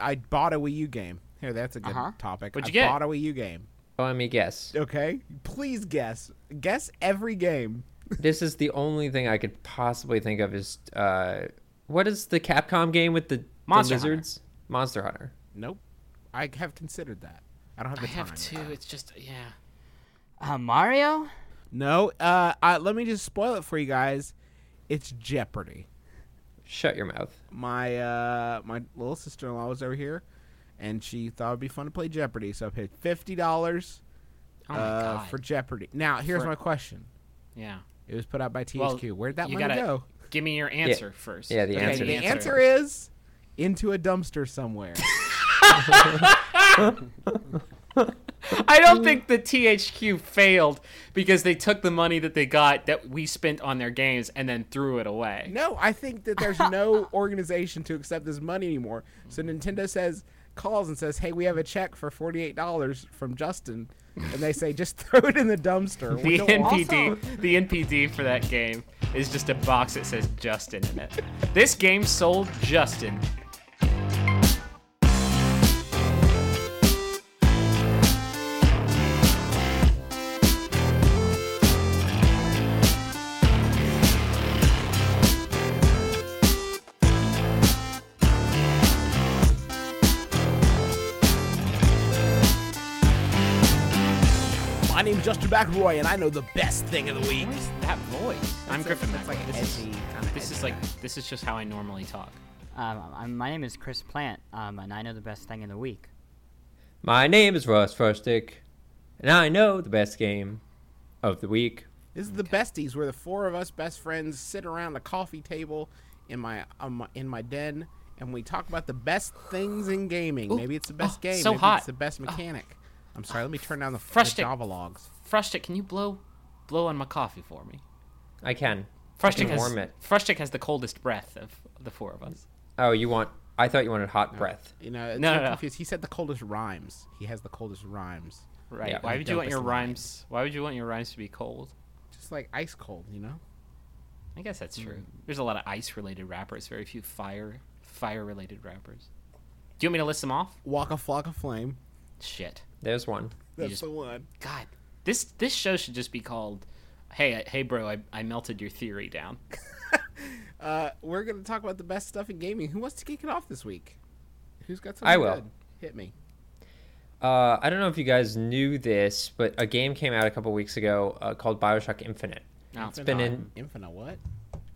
I bought a Wii U game. Here, that's a good Uh-huh. topic. What'd I you get? bought a Wii U game. Oh, let me guess. Okay, please guess. Guess every game. this is the only thing I could possibly think of is uh, what is the Capcom game with the, the Monster Hunter. lizards? Monster Hunter. Nope. I have considered that. I don't have I the time. have two. It's just yeah. Uh, Mario? No. Uh, I, let me just spoil it for you guys. It's Jeopardy. Shut your mouth. My uh, my little sister in law was over here, and she thought it'd be fun to play Jeopardy. So I paid fifty dollars Oh uh, for Jeopardy. Now here's For- my question. yeah. It was put out by Well, Where'd that you money go? Give me your answer first. Yeah, the Okay, answer. the answer is into a dumpster somewhere. I don't think the THQ failed because they took the money that they got that we spent on their games and then threw it away. no, I think that there's no organization to accept this money anymore. So Nintendo says calls and says, "Hey, we have a check for forty eight dollars from Justin," and they say, "Just throw it in the dumpster." The NPD, the NPD for that game is just a box that says Justin in it. This game sold Justin. My name's Justin McElroy, and I know the best thing of the week. What is that voice? I'm Griffin It's like McElroy. This is, edgy, kinda this is edgy like this is just how I normally talk. Um, I'm, my name is Chris Plante, um, and I know the best thing of the week. My name is Russ Frushtick, and I know the best game of the week. This is the besties, where the four of us best friends sit around a coffee table in my, um, in my den, and we talk about the best things in gaming. Ooh, maybe it's the best oh, game. so maybe hot. it's the best mechanic. I'm sorry. Let me turn down the, the Java logs. Frushtick, can you blow blow on my coffee for me? I can. Frushtick can has warm it. Frushtick has the coldest breath of the four of us. Oh, you want? I thought you wanted hot breath. You know, it's No, so no, no. confused. He said the coldest rhymes. He has the coldest rhymes. Right. Yeah. Why would you want your Dopest rhymes? Why would you want your rhymes to be cold? Just like ice cold, you know. I guess that's Mm. true. There's a lot of ice related rappers, very few fire fire related rappers. Do you want me to list them off? Waka Flocka Flame. Shit. There's one. That's just- the one. God. This this show should just be called Hey I- hey bro, I, I melted your theory down. Uh, we're gonna talk about the best stuff in gaming. Who wants to kick it off this week? Who's got something I will. good? Hit me. Uh, I don't know if you guys knew this, but a game came out a couple weeks ago uh, called Bioshock Infinite. No, it's been in- Infinite what?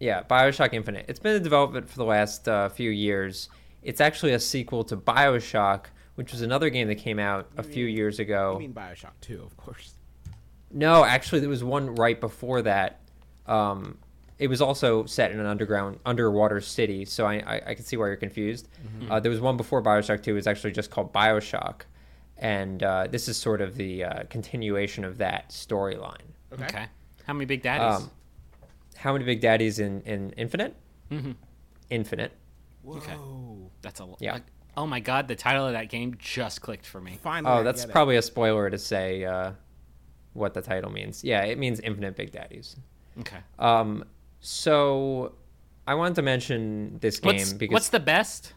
Yeah, Bioshock Infinite. It's been in development for the last uh, few years. It's actually a sequel to Bioshock, which was another game that came out a few years ago. I mean Bioshock 2, of course. No, actually, there was one right before that. Um, it was also set in an underground, underwater city, so I, I, I can see why you're confused. Uh, there was one before Bioshock 2. It was actually just called Bioshock, and uh, this is sort of the uh, continuation of that storyline. Okay. Okay. How many big daddies? Um, how many Big Daddies in, in Infinite? Mhm. Infinite. Whoa. Okay. That's a Yeah. like, oh my god, the title of that game just clicked for me. Finally. Oh, that's get it. probably a spoiler to say uh, what the title means. Yeah, it means Infinite Big Daddies. Okay. Um, so I wanted to mention this game What's, because what's the best?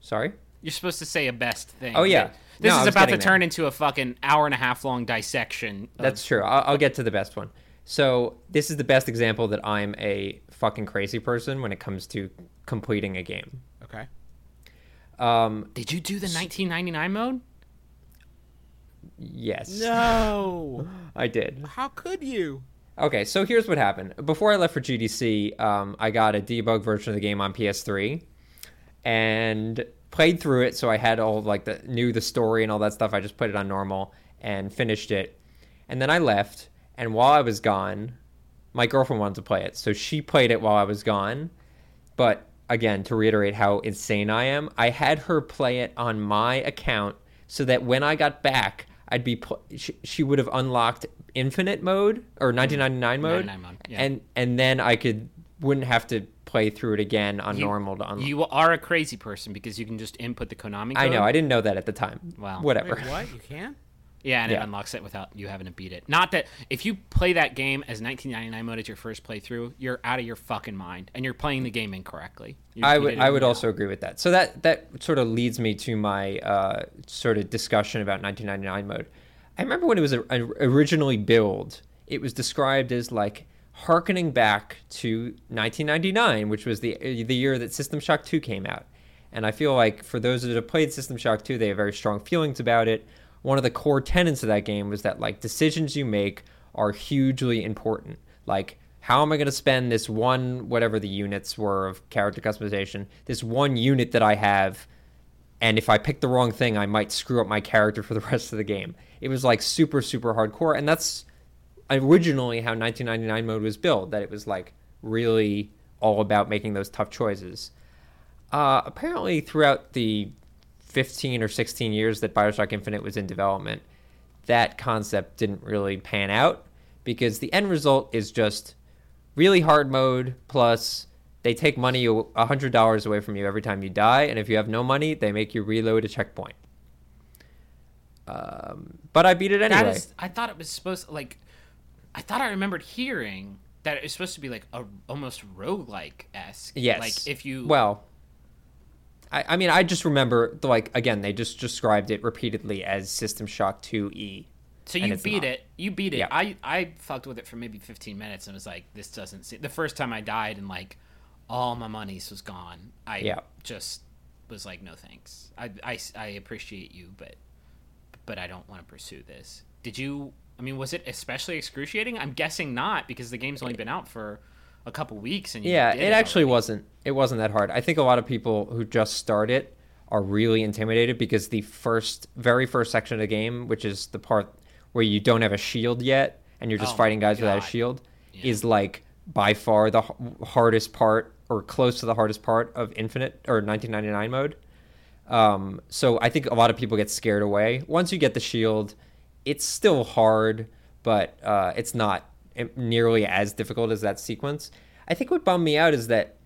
sorry. You're supposed to say a best thing. Oh, yeah. This No, is about to turn there. into a fucking hour and a half long dissection. of- That's true. I'll, I'll get to the best one. So this is the best example that I'm a fucking crazy person when it comes to completing a game. Okay. Um, Did you do the 1999 mode? Yes, No. I did. How could you? Okay, so here's what happened. Before I left for GDC, um, I got a debug version of the game on PS3 and played through it. So I had all like the knew the story and all that stuff. I just put it on normal and finished it. And then I left. And while I was gone, my girlfriend wanted to play it, so she played it while I was gone. But again, to reiterate how insane I am, I had her play it on my account so that when I got back, I'd be pl- she, she would have unlocked infinite mode or mm-hmm. 1999 mode, 99 mode, yeah. and and then I could wouldn't have to play through it again on You- normal to unlock. You are a crazy person because you can just input the Konami code. I know, I didn't know that at the time. Wow. Whatever. Wait, what? You can? Yeah, and Yeah. it unlocks it without you having to beat it. Not that if you play that game as 1999 mode as your first playthrough, you're out of your fucking mind and you're playing the game incorrectly. You I would I would the- also agree with that. So that that sort of leads me to my uh, sort of discussion about 1999 mode. I remember when it was uh, originally billed, it was described as like harkening back to 1999, which was the the year that System Shock 2 came out. And I feel like for those that have played System Shock 2, they have very strong feelings about it. One of the core tenets of that game was that like decisions you make are hugely important. Like how am I going to spend this one whatever the units were of character customization, this one unit that I have and if I pick the wrong thing, I might screw up my character for the rest of the game. It was like super super hardcore and that's originally how 1999 mode was built that it was like really all about making those tough choices. Uh, apparently, throughout the 15 or 16 years that Bioshock Infinite was in development, that concept didn't really pan out because the end result is just really hard mode plus they take money $100 away from you every time you die and if you have no money they make you reload a checkpoint um, but i beat it anyway is, I thought it was supposed like, I thought I remembered hearing that it was supposed to be like a almost roguelike esque. Yes. Like if you well, I, I mean, I just remember like again they just described it repeatedly as System Shock Two E. So you beat not. it. You beat it. Yeah. I I fucked with it for maybe 15 minutes and was like, this doesn't seem. The first time I died and like all my monies was gone. I Yeah. just was like, no thanks. I, I, I appreciate you, but but I don't want to pursue this. Did you? I mean, was it especially excruciating? I'm guessing not because the game's only been out for a couple weeks and you Yeah, did it actually already. wasn't. It wasn't that hard. I think a lot of people who just start it are really intimidated because the first, very first section of the game, which is the part where you don't have a shield yet and you're just Oh fighting guys without a God. shield, is like by far the h- hardest part or close to the hardest part of Infinite or 1999 mode. Um, so I think a lot of people get scared away. Once you get the shield, it's still hard, but uh, it's not nearly as difficult as that sequence. I think what bummed me out is that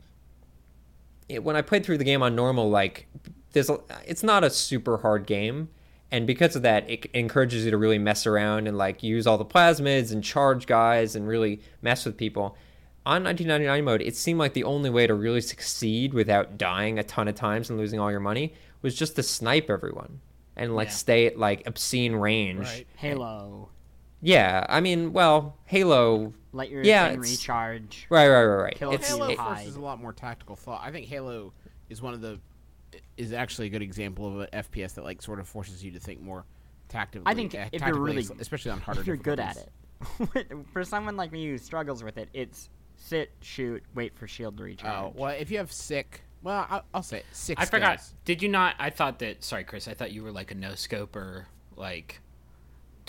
it, when I played through the game on normal, like there's a, it's not a super hard game, and because of that, it encourages you to really mess around and like use all the plasmids and charge guys and really mess with people. On 1999 mode, it seemed like the only way to really succeed without dying a ton of times and losing all your money was just to snipe everyone and like Yeah. stay at like obscene range. Right. Halo. Yeah, I mean, well, Halo. Let your Yeah, thing recharge. Right, right, right, right. Kill It's, Halo it- high. forces a lot more tactical thought. I think Halo is one of the is actually a good example of an FPS that like sort of forces you to think more tactically. I think uh, if you're really, especially on harder, if you're good at it, for someone like me who struggles with it, it's sit, shoot, wait for shield to recharge. Oh well, if you have sick, well, I'll, I'll say it, six. I forgot. Did you not? I thought that. Sorry, Chris. I thought you were like a no scoper, like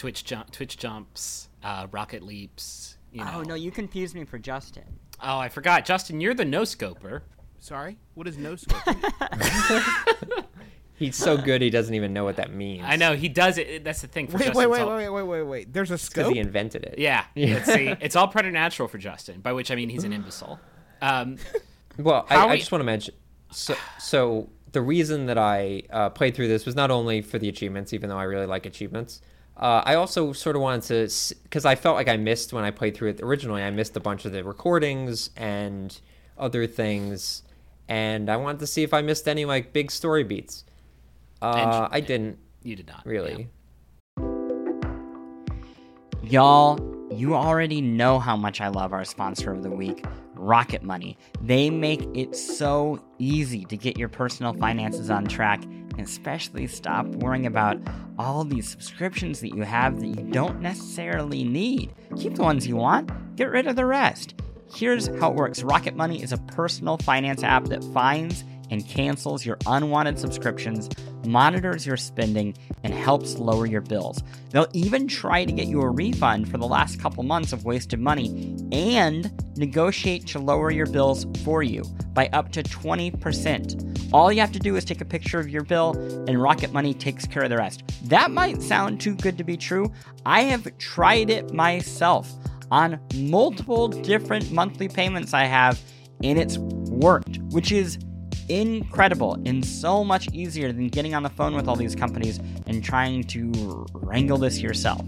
Twitch jump, Twitch jumps, uh, rocket leaps. You know. Oh no, you confused me for Justin. Oh, I forgot. Justin, you're the no scoper. Sorry, what is no scoper? he's so good he doesn't even know what that means. I know he does it. That's the thing for wait, Justin. wait, It's wait, all- wait, wait, wait, wait. There's a because scope. he invented it. Yeah. Yeah. Let's see. It's all preternatural for Justin, by which I mean he's an imbecile. Um, Well, How I, I just want to mention. So, so the reason that I uh, played through this was not only for the achievements, even though I really like achievements. Uh, I also sort of wanted to, because I felt like I missed when I played through it originally. I missed a bunch of the recordings and other things, and I wanted to see if I missed any like big story beats. Uh, And- I didn't you did not really. Y'all, you already know how much I love our sponsor of the week, Rocket Money. They make it so easy to get your personal finances on track and especially stop worrying about all these subscriptions that you have that you don't necessarily need. Keep the ones you want, get rid of the rest. Here's how it works Rocket Money is a personal finance app that finds and cancels your unwanted subscriptions, monitors your spending, and helps lower your bills. They'll even try to get you a refund for the last couple months of wasted money and negotiate to lower your bills for you by up to 20%. All you have to do is take a picture of your bill, and Rocket Money takes care of the rest. That might sound too good to be true. I have tried it myself on multiple different monthly payments I have, and it's worked, which is incredible and so much easier than getting on the phone with all these companies and trying to wrangle this yourself.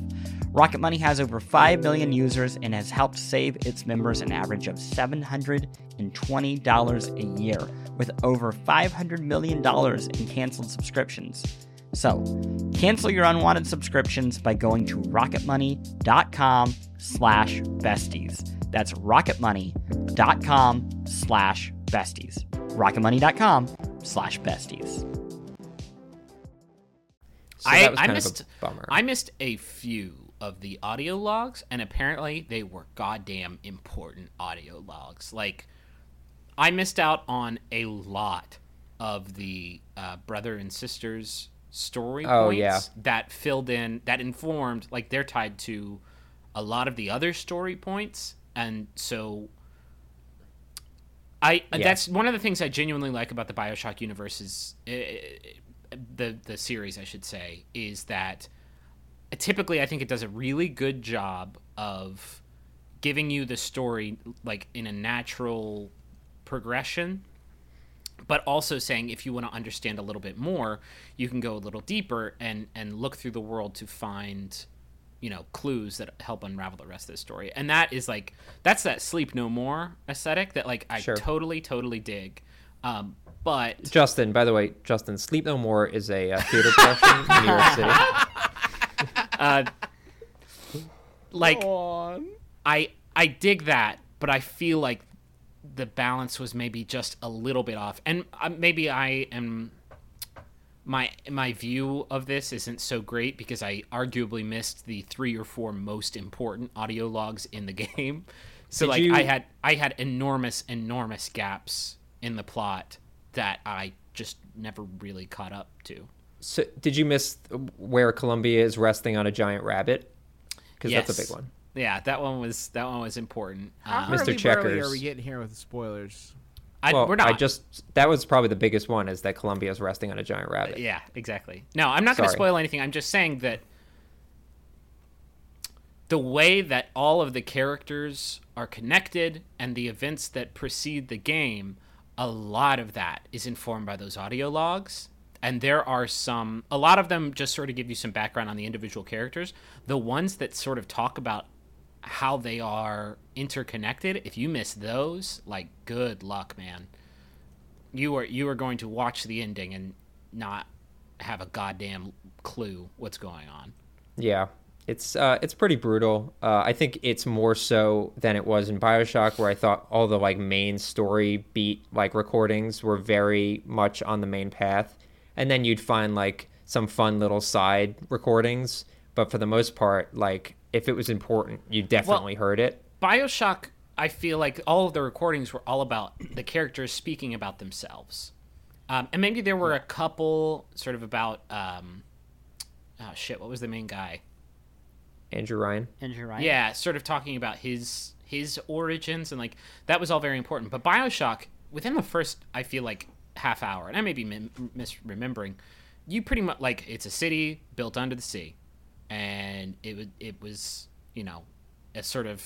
Rocket Money has over 5 million users and has helped save its members an average of $720 a year, with over $500 million in canceled subscriptions. So, cancel your unwanted subscriptions by going to rocketmoney.com slash besties. That's rocketmoney.com slash besties. rocketmoney.com slash besties. So I, I missed bummer. I missed a few of the audio logs, and apparently they were goddamn important audio logs. Like, I missed out on a lot of the uh, brother and sisters story Oh, points yeah. that filled in that informed like they're tied to a lot of the other story points and so I Yeah. that's one of the things I genuinely like about the BioShock universe is uh, the the series I should say is that typically I think it does a really good job of giving you the story like in a natural progression but also saying if you want to understand a little bit more you can go a little deeper and and look through the world to find you know clues that help unravel the rest of the story and that is like that's that sleep no more aesthetic that like i Sure. totally totally dig um but Justin, by the way, Justin, Sleep No More is a uh, theater production in New York City. uh like I I dig that, but I feel like the balance was maybe just a little bit off, and uh, maybe I am my my view of this isn't so great because I arguably missed the three or four most important audio logs in the game. So Did like you- I had I had enormous enormous gaps in the plot that I just never really caught up to. So, did you miss where Columbia is resting on a giant rabbit? Because that's a big one. Yeah, that one was that one was important. How Um, Mr. early burly Checkers. are we getting here with the spoilers? I, well, we're not. I just that was probably the biggest one is that Columbia is resting on a giant rabbit. Yeah, exactly. No, I'm not going to spoil anything. I'm just saying that the way that all of the characters are connected and the events that precede the game, a lot of that is informed by those audio logs. And there are some, a lot of them just sort of give you some background on the individual characters. The ones that sort of talk about how they are interconnected, if you miss those, like, good luck, man you are you are going to watch the ending and not have a goddamn clue what's going on. Yeah, it's uh, it's pretty brutal. Uh, I think it's more so than it was in Bioshock, where I thought all the like main story beat like recordings were very much on the main path, and then you'd find like some fun little side recordings. But for the most part, like if it was important, you definitely heard it. BioShock, I feel like all of the recordings were all about the characters speaking about themselves. Um, and maybe there were a couple sort of about um, oh shit, what was the main guy? Andrew Ryan. Andrew Ryan? Yeah, sort of talking about his his origins and like that was all very important. But BioShock, within the first, I feel like half hour, and I may be misremembering, you pretty much like it's a city built under the sea, and it was it was you know a sort of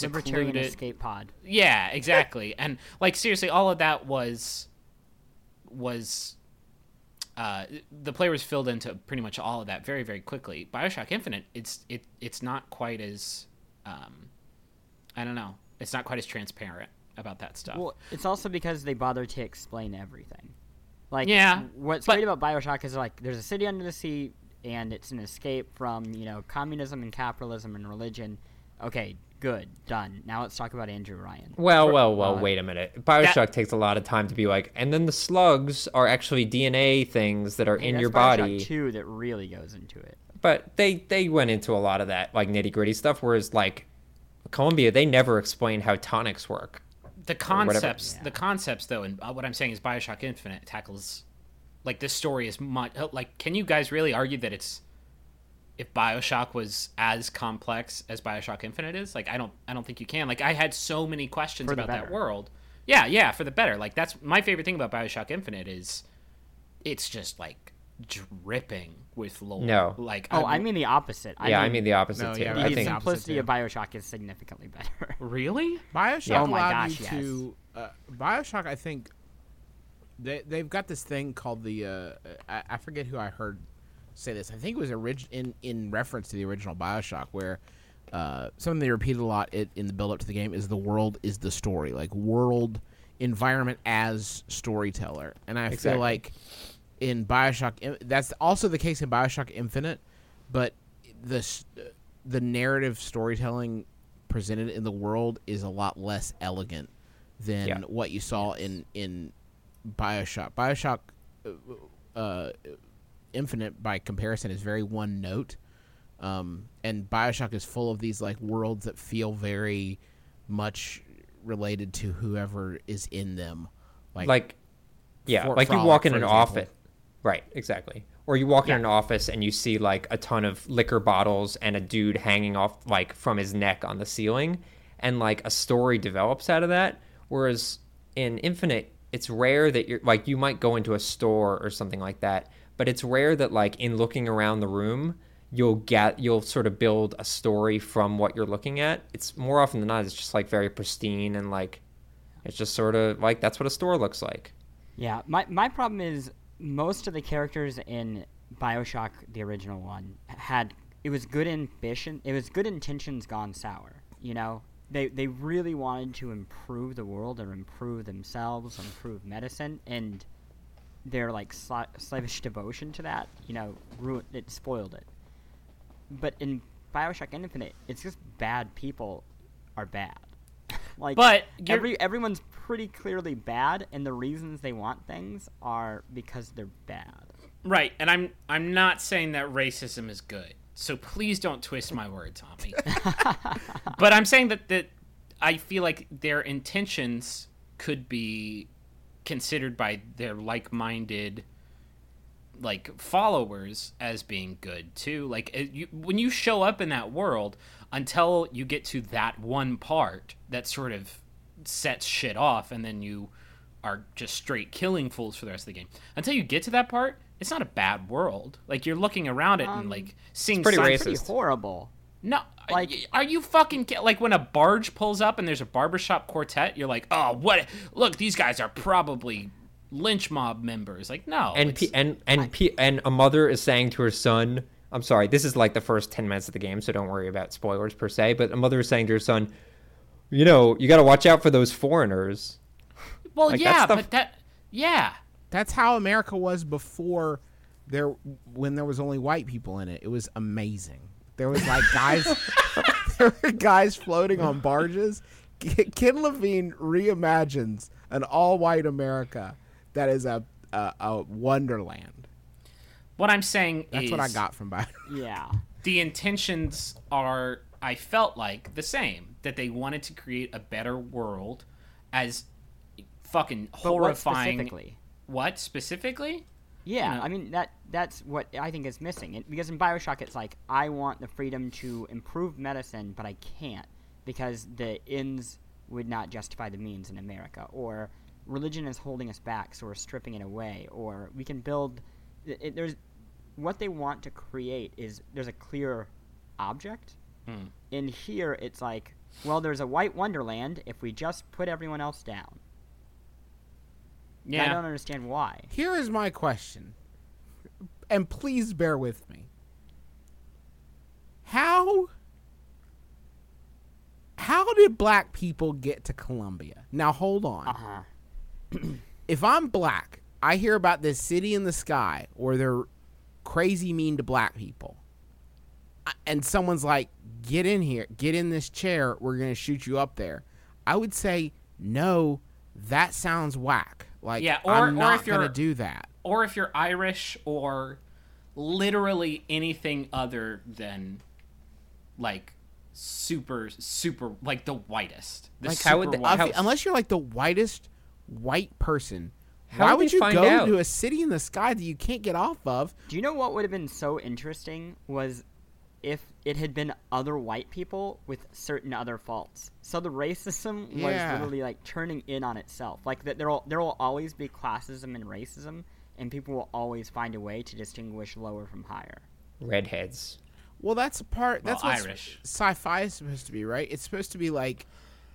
Libertarian secluded escape pod. yeah, exactly. and like seriously, all of that was was uh, the player was filled into pretty much all of that very very quickly. Bioshock Infinite, it's it it's not quite as um, I don't know, it's not quite as transparent about that stuff. Well, it's also because they bother to explain everything. Like, Yeah, what's but- great about Bioshock is like there's a city under the sea, and it's an escape from you know communism and capitalism and religion. Okay, good, done. Now let's talk about Andrew Ryan. Well, well, well. uh, wait a minute. Bioshock takes a lot of time to be like, and then the slugs are actually DNA things that are Hey, in that's your Bioshock body. Two that really goes into it. but they they went into a lot of that like nitty gritty stuff. Whereas like Columbia, they never explain how tonics work. The whatever. concepts the concepts though and uh, what i'm saying is bioshock infinite tackles like this story is much like can you guys really argue that it's if bioshock was as complex as bioshock infinite is? Like i don't i don't think you can. Like i had so many questions For about that world. Yeah yeah for the better. Like that's my favorite thing about bioshock infinite is it's just like dripping with lore No. like Oh, I'm- I mean the opposite. yeah, I mean the opposite no, too. yeah, the I the think opposite simplicity of Bioshock is significantly better. really Bioshock Yeah. Oh my allowed gosh, you yes. to. Uh, Bioshock, I think, they they've got this thing called the uh, I, I forget who I heard say this. I think it was orig- in in reference to the original Bioshock, where uh, something they repeated a lot it, in the build up to the game is the world is the story, like world environment as storyteller, and I Exactly. feel like in Bioshock that's also the case in Bioshock Infinite, but the the narrative storytelling presented in the world is a lot less elegant than Yeah. what you saw in in Bioshock. Bioshock uh, uh, Infinite, by comparison, is very one note, um, and Bioshock is full of these like worlds that feel very much related to whoever is in them. Like, like yeah Fort like you walk in an example. office right exactly. Or you walk in an office and you see like a ton of liquor bottles and a dude hanging off like from his neck on the ceiling and like a story develops out of that whereas in infinite it's rare that you're like you might go into a store or something like that but it's rare that like in looking around the room you'll get you'll sort of build a story from what you're looking at. It's more often than not it's just like very pristine and like it's just sort of like that's what a store looks like. Yeah, my my problem is most of the characters in BioShock, the original one, had it was good ambition, it was good intentions gone sour. You know, they they really wanted to improve the world or improve themselves, improve medicine, and their like sla- slavish devotion to that, you know, ruined it, spoiled it. But in BioShock Infinite, it's just bad people are bad. Like, But every everyone's pretty clearly bad, and the reasons they want things are because they're bad. Right, and I'm I'm not saying that racism is good. So please don't twist my words me. but I'm saying that that I feel like their intentions could be considered by their like-minded like followers as being good too. Like it, you, when you show up in that world, until you get to that one part that sort of sets shit off, and then you are just straight killing fools for the rest of the game. Until you get to that part, it's not a bad world. Like you're looking around it and like um, seeing pretty signs- Pretty horrible. no, Like- like, are you fucking like when a barge pulls up and there's a barbershop quartet? You're like, oh, what? Look, these guys are probably lynch mob members. Like, no, and P- and and P- and a mother is saying to her son, "I'm sorry, this is like the first ten minutes of the game, so don't worry about spoilers per se." But a mother is saying to her son, "You know, you got to watch out for those foreigners." well, like, yeah, that's the- but that, yeah, That's how America was before there when there was only white people in it. It was amazing. There was like guys there were guys floating on barges. Ken Levine reimagines an all-white America that is a a, a wonderland. what I'm saying That's is what I got from Biden. Yeah. the intentions are I felt like the same that they wanted to create a better world as fucking horrifying what specifically? What specifically? Yeah, know- I mean that that's what I think is missing. It, because in BioShock it's like I want the freedom to improve medicine, but I can't because the ends would not justify the means in America or religion is holding us back, so we're stripping it away or we can build it, it- there's what they want to create is there's a clear object. Hmm. In here it's like, well, there's a white wonderland if we just put everyone else down. And I don't understand why. Here is my question. And please bear with me. How how did black people get to Columbia? Now hold on. Uh-huh. If I'm black, I hear about this city in the sky where they're crazy mean to black people. And someone's like, "Get in here. Get in this chair. We're going to shoot you up there." I would say, "No, that sounds whack." Like, Yeah, or- I'm not going to do that. or if you're Irish or literally anything other than like super super like the whitest. The Like, how would the- unless you're like the whitest white person, How why would would you find go out? to a city in the sky that you can't get off of? Do you know what would have been so interesting was if it had been other white people with certain other faults. So the racism was literally like turning in on itself. Like that there will there will always be classism and racism and people will always find a way to distinguish lower from higher. Redheads. Well, that's a part. That's Well, what Irish. sci-fi is supposed to be, right? It's supposed to be like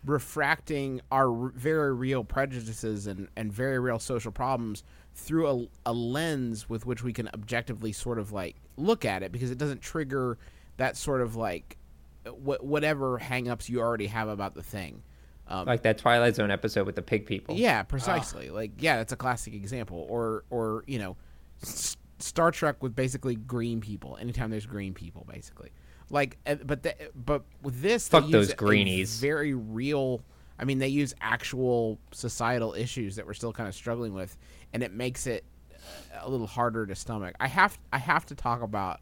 refracting our very real prejudices and, and very real social problems through a, a lens with which we can objectively sort of like look at it because it doesn't trigger that sort of like wh- whatever hangups you already have about the thing. Um, Like that Twilight Zone episode with the pig people. yeah, precisely. Like, yeah, that's a classic example. Or, or you know, S- Star Trek with basically green people. Anytime there's green people, basically. Like, uh, but the, but with this, they Fuck use those greenies. Very real. I mean, they use actual societal issues that we're still kind of struggling with, and it makes it uh, a little harder to stomach. I have, I have to talk about,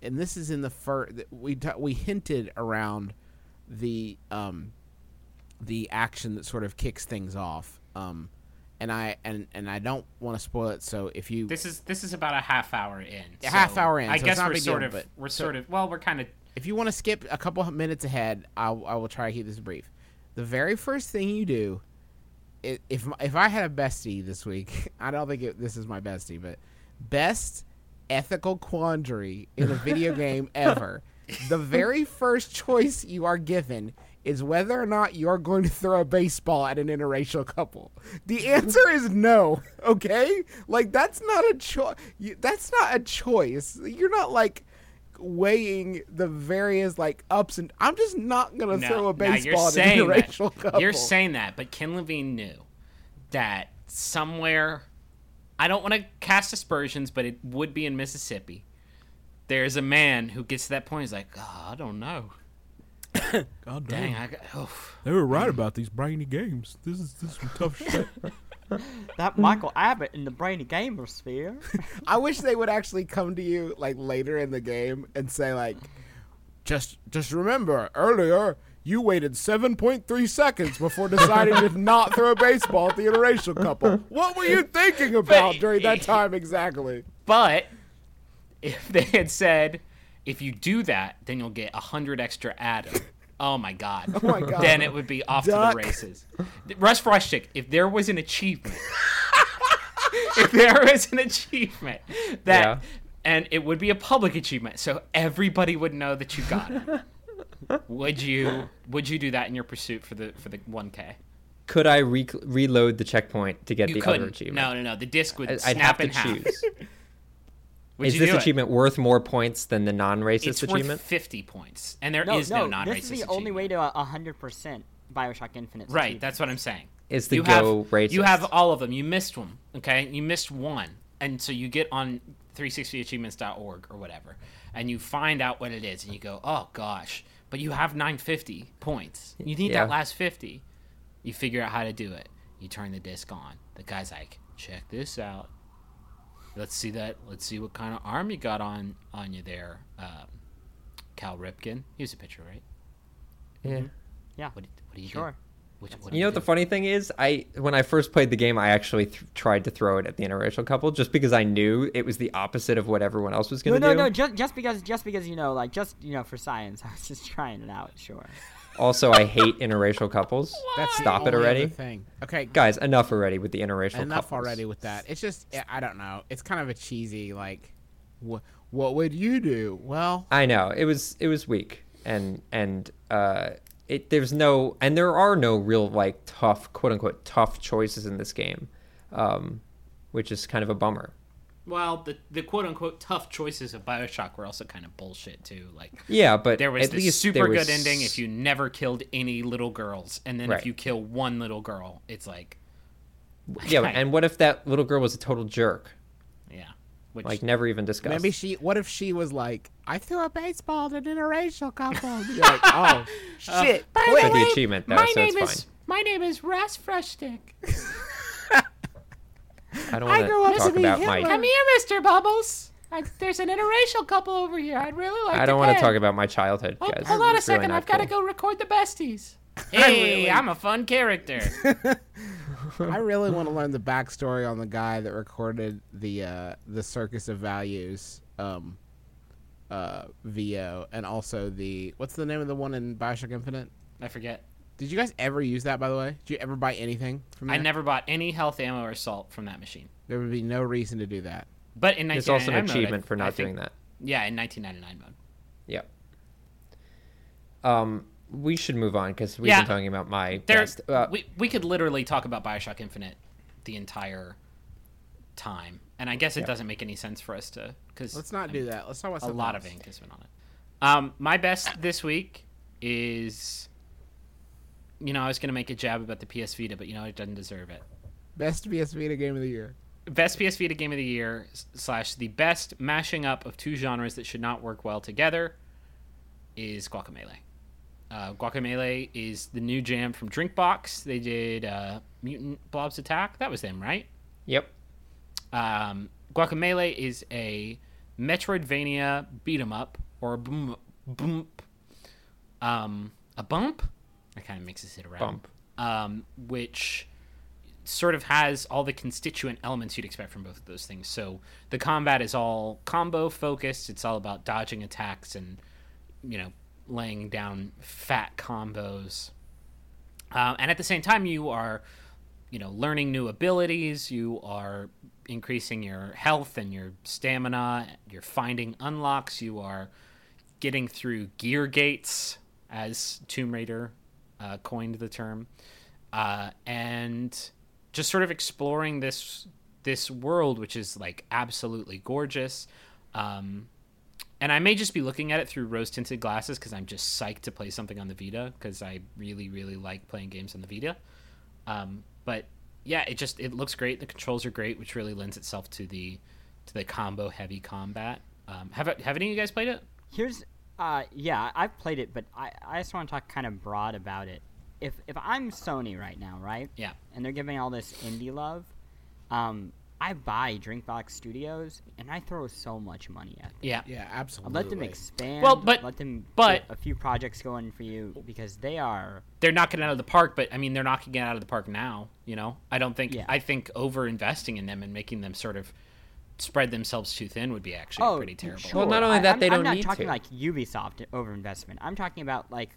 and this is in the first. We ta- we hinted around the um the action that sort of kicks things off. Um, and I and and I don't want to spoil it. So if you This is this is about a half hour in. A half hour in, I so guess we're sort deal, of we're so- sort of well, we're kind of if you want to skip a couple of minutes ahead, I'll, I will try to keep this brief. The very first thing you do, if if I had a bestie this week, I don't think it, this is my bestie, but best ethical quandary in a video game ever. The very first choice you are given is whether or not you're going to throw a baseball at an interracial couple. The answer is no. Okay, like that's not a choice. That's not a choice. You're not like weighing the various like ups and I'm just not gonna no, throw a baseball at an saying that. couple. You're saying that, but Ken Levine knew that somewhere. I don't want to cast aspersions, but it would be in Mississippi. There's a man who gets to that point. He's like, oh, I don't know. God Dang, I got. oof." They were right about these brainy games. This is this is some tough shit. That Michael Abbott in the Brainy Gamer sphere. I wish they would actually come to you like later in the game and say like, just just remember earlier you waited 7.3 seconds before deciding to not throw a baseball at the interracial couple. What were you thinking about during that time exactly? But if they had said, if you do that, then you'll get a hundred extra Adam. Oh my god. Oh my God. Then it would be off Duck. to the races. Russ Frushtick, if there was an achievement, if there was an achievement that, Yeah. and it would be a public achievement, so everybody would know that you got it. would you would you do that in your pursuit for the for the 1K? Could I re- reload the checkpoint to get You the other couldn't. achievement? No, no, no. The disc would I- snap I'd have to in half. choose. Would Is this do it? achievement worth more points than the non-racist It's achievement? worth 50 points, and there No, is no, no, non-racist this is the only way to uh, a hundred percent Bioshock Infinite. Right, that's what I'm saying. Is the you go have, racist? You have all of them. You missed one. Okay, you missed one, and so you get on 360achievements.org or whatever, and you find out what it is, and you go, "Oh gosh!" But you have 950 points. You need Yeah. that last 50. You figure out how to do it. You turn the disc on. The guy's like, "Check this out. Let's see that. Let's see what kind of arm you got on on you there." Um, Cal Ripken. He was a pitcher, right? Yeah. Yeah. What, do- what do you Sure. do? Which, what do You know what the funny thing is? I when I first played the game, I actually th- tried to throw it at the interracial couple just because I knew it was the opposite of what everyone else was going to do. no, do. no. Just, just because, just because you know, like, just you know, for science, I was just trying it out. Sure. Also, I hate interracial couples. That's Stop it already. Thing. Okay, Guys, enough already with the interracial enough couples. already with that. It's just I don't know. It's kind of a cheesy like, what what would you do? Well, I know it was it was weak, and and uh, it there's no and there are no real like tough quote unquote tough choices in this game, um, which is kind of a bummer. Well, the the quote unquote tough choices of Bioshock were also kind of bullshit too. Like Yeah, but there was at this least super there good was- ending if you never killed any little girls, and then Right. if you kill one little girl, it's like Yeah, and what if that little girl was a total jerk? yeah, which Like never even discussed. maybe she. What if she was like, I threw a baseball at an interracial couple? You're like, oh shit! By quit. For the achievement, though, my so name it's is my name is Russ Frushtick. I don't want grew up to to talk about Hitler. my. Come here, Mister Bubbles. I, there's an interracial couple over here. I'd really like. To I don't want to talk about my childhood, Oh, guys. hold on a It's really second. I've got to cool. go record the besties. Hey, I'm a fun character. I really want to learn the backstory on the guy that recorded the uh, the Circus of Values um, uh, VO, and also the what's the name of the one in Bioshock Infinite? I forget. Did you guys ever use that? By the way, did you ever buy anything from that? I never bought any health ammo or salt from that machine. There would be no reason to do that. But in 1999 There's also 1999 an mode, I- achievement for not think- doing that. Yeah, in 1999 mode. Yep. Um, we should move on because we've Yeah. been talking about my There, best. Uh, we we could literally talk about Bioshock Infinite the entire time, and I guess it doesn't make any sense for us to because Let's not do that. Let's talk about a lot else. of ink has been on it. Um, my best this week is, you know, I was gonna make a jab about the PS Vita, but you know, it doesn't deserve it. Best PS Vita game of the year. Best PS Vita game of the year slash the best mashing up of two genres that should not work well together is Guacamelee. Uh, Guacamelee is the new jam from Drinkbox. They did uh, Mutant Blobs Attack. That was them, right? yep. Um, Guacamelee is a Metroidvania beat 'em up or a boom bump, um, a bump. That kind of mixes it around. Um, which sort of has all the constituent elements you'd expect from both of those things. So the combat is all combo focused. It's all about dodging attacks and you know laying down fat combos. Uh, and at the same time, you are you know learning new abilities you are increasing your health and your stamina you're finding unlocks you are getting through gear gates as tomb raider uh, coined the term uh, and just sort of exploring this this world which is like absolutely gorgeous um, and I may just be looking at it through rose tinted glasses because I'm just psyched to play something on the Vita because I really really like playing games on the Vita um, but yeah, it just it looks great. The controls are great, which really lends itself to the to the combo heavy combat. Um, have have any of you guys played it? Here's, uh, yeah, I've played it, but I, I just want to talk kind of broad about it. If if I'm Sony right now, right? Yeah. And they're giving all this indie love, um, I buy Drinkbox Studios and I throw so much money at them. Yeah, Yeah, I absolutely. let them expand. Well, but- let them but- a few projects going for you because they are. they're knocking it out of the park, but I mean they're knocking it out of the park now. You know, I don't think Yeah. I think over investing in them and making them sort of spread themselves too thin would be actually Oh, pretty terrible. Sure. Well, not only I- that, I'm- they I'm don't not need talking to. like Ubisoft overinvestment. I'm talking about like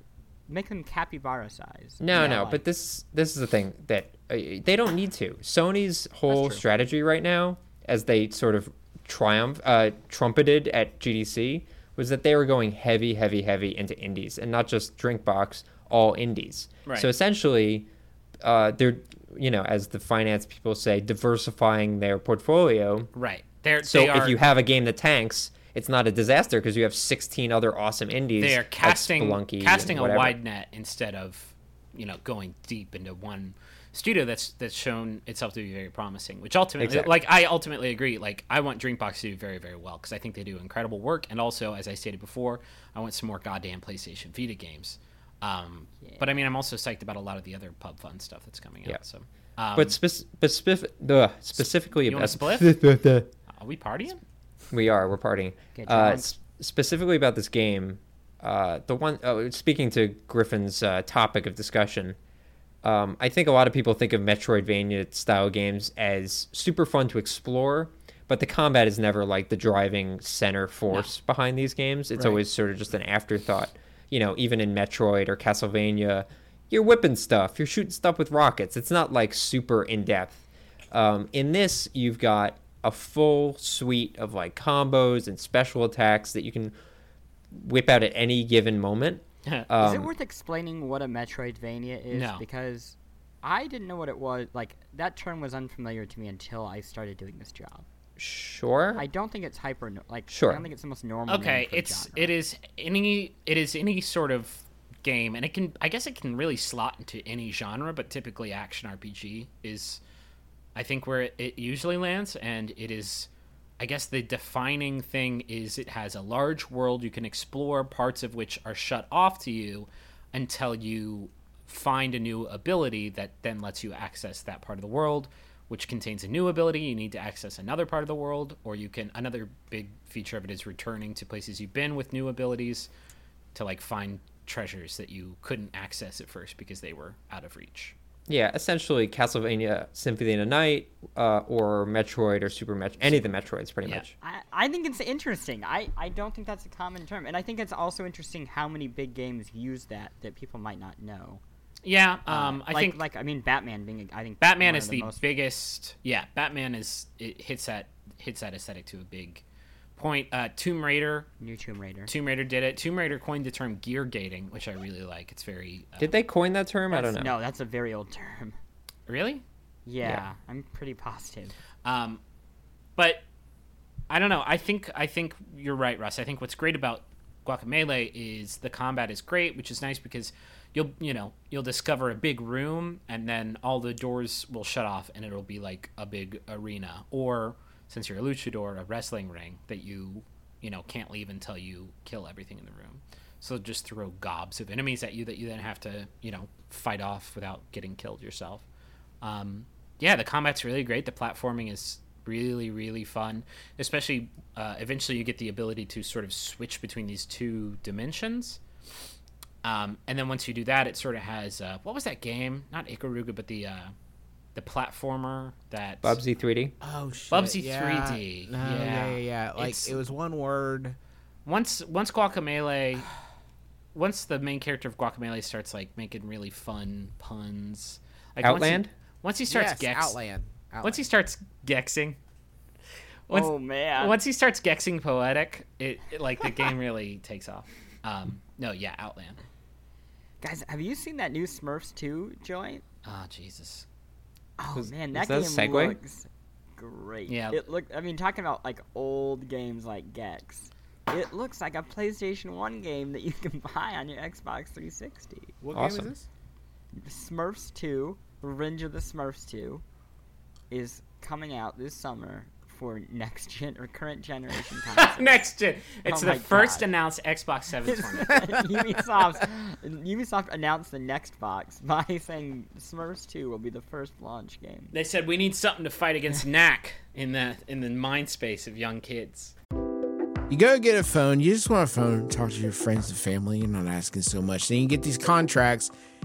make them capybara size. No, You know, no, like- but this this is the thing that uh, they don't need to. Sony's whole strategy right now, as they sort of triumph uh, trumpeted at GDC, was that they were going heavy, heavy, heavy into indies, and not just Drinkbox, all indies. Right. So essentially, uh, they're you know, as the finance people say, diversifying their portfolio. right. They're So they are, if you have a game that tanks, it's not a disaster because you have 16 other awesome indies. they are casting Spelunky casting a wide net instead of you know going deep into one studio that's that's shown itself to be very promising which ultimately Exactly. like i ultimately agree like i want drinkbox to do very very well because i think they do incredible work and also as i stated before i want some more goddamn playstation vita games um, but i mean i'm also psyched about a lot of the other pub fun stuff that's coming out Yeah. so um, But, spec- but spef- ugh, specifically You want about a are we partying we are we're partying. Uh, s- specifically about this game, uh, the one oh, speaking to Griffin's uh, topic of discussion, um, I think a lot of people think of Metroidvania style games as super fun to explore, but the combat is never like the driving center force behind these games. It's Right. always sort of just an afterthought. You know, even in Metroid or Castlevania, you're whipping stuff, you're shooting stuff with rockets. It's not like super in depth. Um, in this, you've got a full suite of like combos and special attacks that you can whip out at any given moment. Is it Um, worth explaining what a Metroidvania is? No. Because I didn't know what it was. Like that term was unfamiliar to me until I started doing this job. sure. I don't think it's hyper. Like Sure. I don't think it's the most normal. okay it's genre. it is any it is any sort of game and it can i guess it can really slot into any genre but typically action rpg is i think where it, usually lands and it is i guess the defining thing is it has a large world. You can explore parts of which are shut off to you until you find a new ability that then lets you access that part of the world which contains a new ability. You need to access another part of the world or you can another big feature of it is returning to places you've been with new abilities to like find treasures that you couldn't access at first because they were out of reach yeah, essentially Castlevania Symphony of the Night uh, or Metroid or Super Metroid, any of the Metroids, pretty Yeah. much. I, I think it's interesting. I, I don't think that's a common term, and I think it's also interesting how many big games use that that people might not know. yeah Uh, um i like, think like I mean Batman being a, I think Batman one is of the, most biggest. Yeah, Batman is it hits that hits that aesthetic to a big point. Uh, Tomb Raider. New Tomb Raider. Tomb Raider did it. Tomb Raider coined the term gear gating, which I really like. It's very. Uh, Did they coin that term? I don't know. No, that's a very old term. really? Yeah, Yeah. I'm pretty positive. Um, but I don't know. I think I think you're right, Russ. I think what's great about Guacamelee is the combat is great, which is nice because you'll you know you'll discover a big room and then all the doors will shut off and it'll be like a big arena or since you're a luchador a wrestling ring that you you know can't leave until you kill everything in the room so just throw gobs of enemies at you that you then have to you know fight off without getting killed yourself um, yeah, the combat's really great. The platforming is really, really fun. Especially, uh, eventually, you get the ability to sort of switch between these two dimensions. Um, and then once you do that, it sort of has uh, what was that game? Not Ikaruga, but the uh, the platformer that Bubsy 3D. Oh shit. Bubsy yeah. 3D. No, Yeah. yeah, yeah, yeah. Like It's- it was one word. once once Guacamelee, once the main character of Guacamelee starts like making really fun puns, like once he- Outland? Once he, starts yes, gex, Outland. Outland. once he starts gexing, once, oh man. once he starts gexing poetic, it, it like the game really takes off. Um, no, yeah, Outland. Guys, have you seen that new Smurfs 2 joint? Oh Jesus. Oh Was- man, that that game segue? looks great. Yeah. It look. I mean, talking about like old games like Gex. It looks like a PlayStation 1 game that you can buy on your Xbox 360. What Awesome. game is this? Smurfs 2, Revenge of the Smurfs 2, is coming out this summer for next gen or current generation consoles. Next gen. Oh it's Oh the first God. announced Xbox 720. Ubisoft, Ubisoft announced the next box by saying Smurfs 2 will be the first launch game. they said we need something to fight against knack in the in the mind space of young kids. You go get a phone. You just want a phone. Talk to your friends and family. You're not asking so much. Then you get these contracts,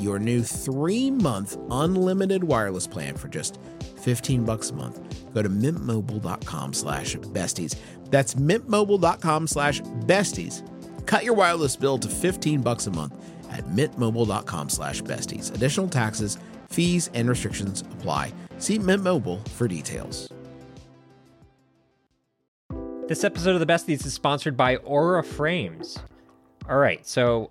your new three month unlimited wireless plan for just 15 bucks a month, go to mintmobile.com slash besties. That's mintmobile.com slash besties. Cut your wireless bill to 15 bucks a month at mintmobile.com slash besties. Additional taxes, fees, and restrictions apply. See Mint Mobile for details. This episode of the Besties is sponsored by Aura Frames. All right, so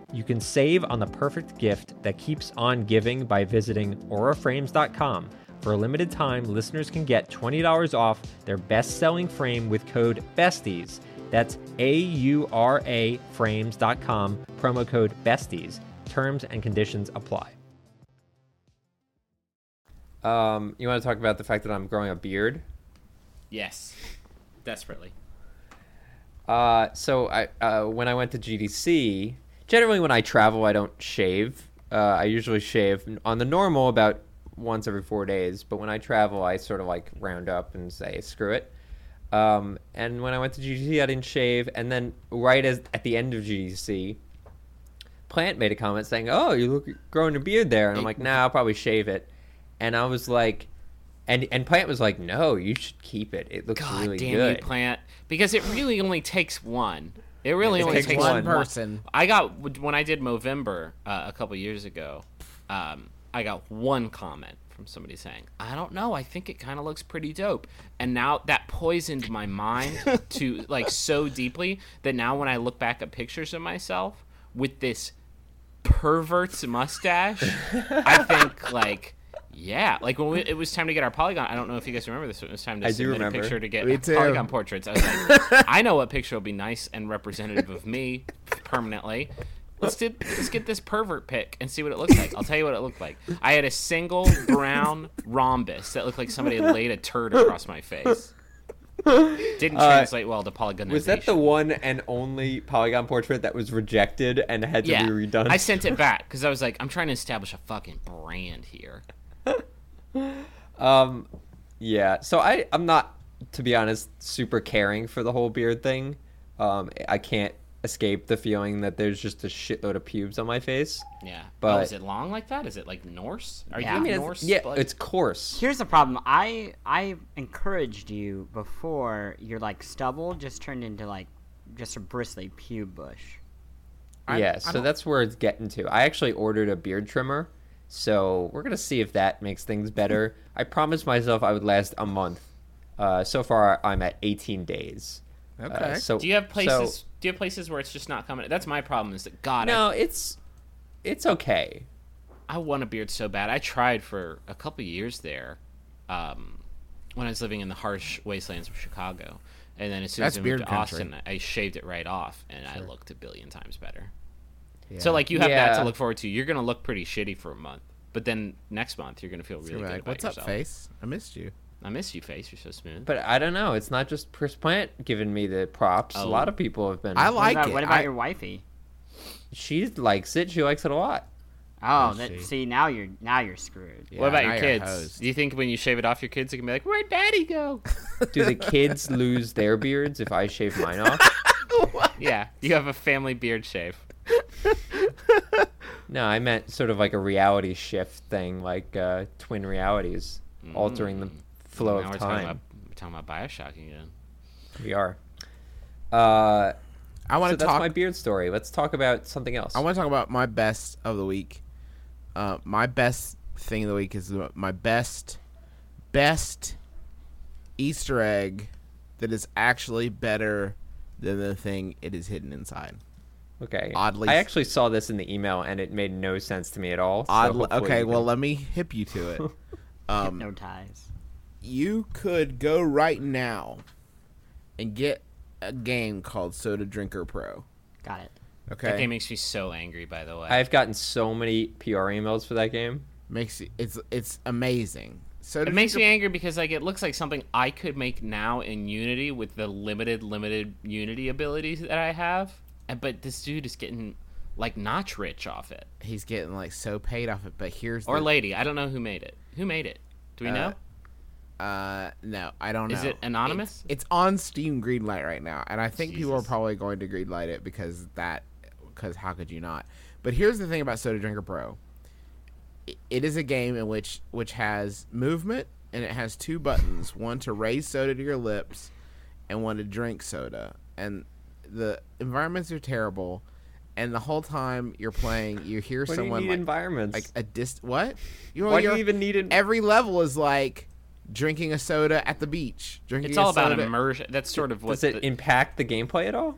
you can save on the perfect gift that keeps on giving by visiting auraframes.com. For a limited time, listeners can get $20 off their best selling frame with code BESTIES. That's A U R A frames.com, promo code BESTIES. Terms and conditions apply. Um, you want to talk about the fact that I'm growing a beard? Yes, desperately. Uh, so I uh, when I went to GDC, generally when I travel, I don't shave. Uh, I usually shave on the normal about once every four days, but when I travel, I sort of like round up and say screw it. Um, and when I went to GDC, I didn't shave, and then right as at the end of GDC, Plante made a comment saying, "Oh, you look growing a beard there," and I'm like, "Nah, I'll probably shave it." And I was like, and and Plante was like, "No, you should keep it. It looks God really damn good." you, Plante! Because it really only takes one. It really It only takes takes, one person. I got when I did Movember uh, a couple years ago. Um, I got one comment from somebody saying, "I don't know. I think it kind of looks pretty dope." And now that poisoned my mind to like so deeply that now when I look back at pictures of myself with this pervert's mustache, I think like. Yeah, like when we, it was time to get our polygon. I don't know if you guys remember this. It was time to I submit a picture to get polygon portraits. I was like, I know what picture will be nice and representative of me permanently. Let's do, let's get this pervert pic and see what it looks like. I'll tell you what it looked like. I had a single brown rhombus that looked like somebody had laid a turd across my face. Didn't Uh, translate well to polygonization. Was that the one and only Polygon portrait that was rejected and had to Yeah, be redone? I sent it back because I was like, I'm trying to establish a fucking brand here. Um, yeah. So I, I'm not, to be honest, super caring for the whole beard thing. Um, I can't escape the feeling that there's just a shitload of pubes on my face. Yeah, But- oh, is it long like that? Is it like Norse? Are Yeah. you I mean, it's- Norse? yeah, like- it's coarse. Here's the problem. I I encouraged you before your like stubble just turned into like just a bristly pube bush. I- yeah, I so don't- that's where it's getting to. I actually ordered a beard trimmer, so we're gonna see if that makes things better. I promised myself I would last a month. Uh, so far, I'm at 18 days. Uh, Okay. so Do you have so- places? do you have places where it's just not coming? That's my problem. Is that God? I no, it's it's okay. I want a beard so bad. I tried for a couple years there, um, when I was living in the harsh wastelands of Chicago, and then as soon That's as I moved to country. Austin, I shaved it right off, and I looked a billion times better. So like you have that to look forward to. You're gonna look pretty shitty for a month, but then next month you're gonna feel really You're good like, about What's yourself. up, face? I missed you. I miss you, face. You're so smooth. But I don't know. It's not just Chris Plante giving me the props. Oh. A lot oh. of people have been. I What like about, it. what about I- your wifey? She likes it. She likes it a lot. Oh, oh that, see now you're now you're screwed. Yeah, what about your kids? Do you think when you shave it off, your kids are gonna be like, "Where'd Daddy go?" Do the kids lose their beards if I shave mine off? yeah, you have a family beard shave. No, I meant sort of like a reality shift thing, like uh, twin realities, altering the flow now of we're talking time. about we're talking about Bioshock again. We are. Uh, I want so to that's talk. my beard story. Let's talk about something else. I want to talk about my best of the week. Uh, my best thing of the week is my best, best Easter egg that is actually better than the thing it is hidden inside. Okay. oddly- I actually saw this in the email and it made no sense to me at all. so Oddly, okay, well let me hip you to it. um, Hypnotize. you could go right now and get a game called Soda Drinker Pro. Got it. Okay, That game makes me so angry. By the way, I've gotten so many PR emails for that game. makes you, it's it's amazing. So it makes me angry because like it looks like something I could make now in Unity with the limited, limited Unity abilities that I have. But this dude is getting like notch rich off it, he's getting like so paid off it. But here's or the, lady. I don't know who made it. Who made it? Do we Uh, know? Uh, no, I don't know. Is it anonymous? It's, it's on Steam Greenlight right now, and I think people are probably going to greenlight it because that, because how could you not? But here's the thing about Soda Drinker Pro. It is a game in which which has movement and it has two buttons: one to raise soda to your lips, and one to drink soda. And the environments are terrible, and the whole time you're playing, you hear What someone do you need like, environments? like a dist. What? You Why do you even need an- Every level is like drinking a soda at the beach. Drinking It's a all about soda- immersion. That's sort of what Does it the- impact the gameplay at all?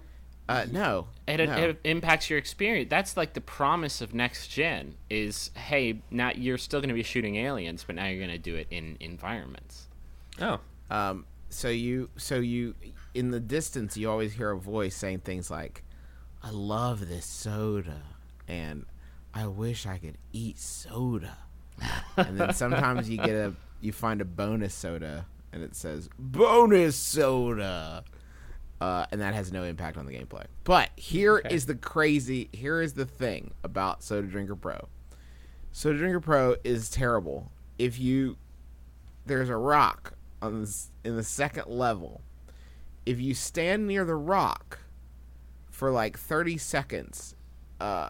Uh, no. it, no. it impacts your experience. That's like the promise of next gen is hey, now you're still going to be shooting aliens, but now you're going to do it in environments. Oh, Um, so you, so you, in the distance, you always hear a voice saying things like, "I love this soda," and "I wish I could eat soda." and then sometimes you get a you find a bonus soda and it says bonus soda. Uh, and that has no impact on the gameplay. But here is Okay. the crazy. Here is the thing about Soda Drinker Pro. Soda Drinker Pro is terrible. If you there's a rock on this, in the second level. If you stand near the rock for like 30 seconds, uh,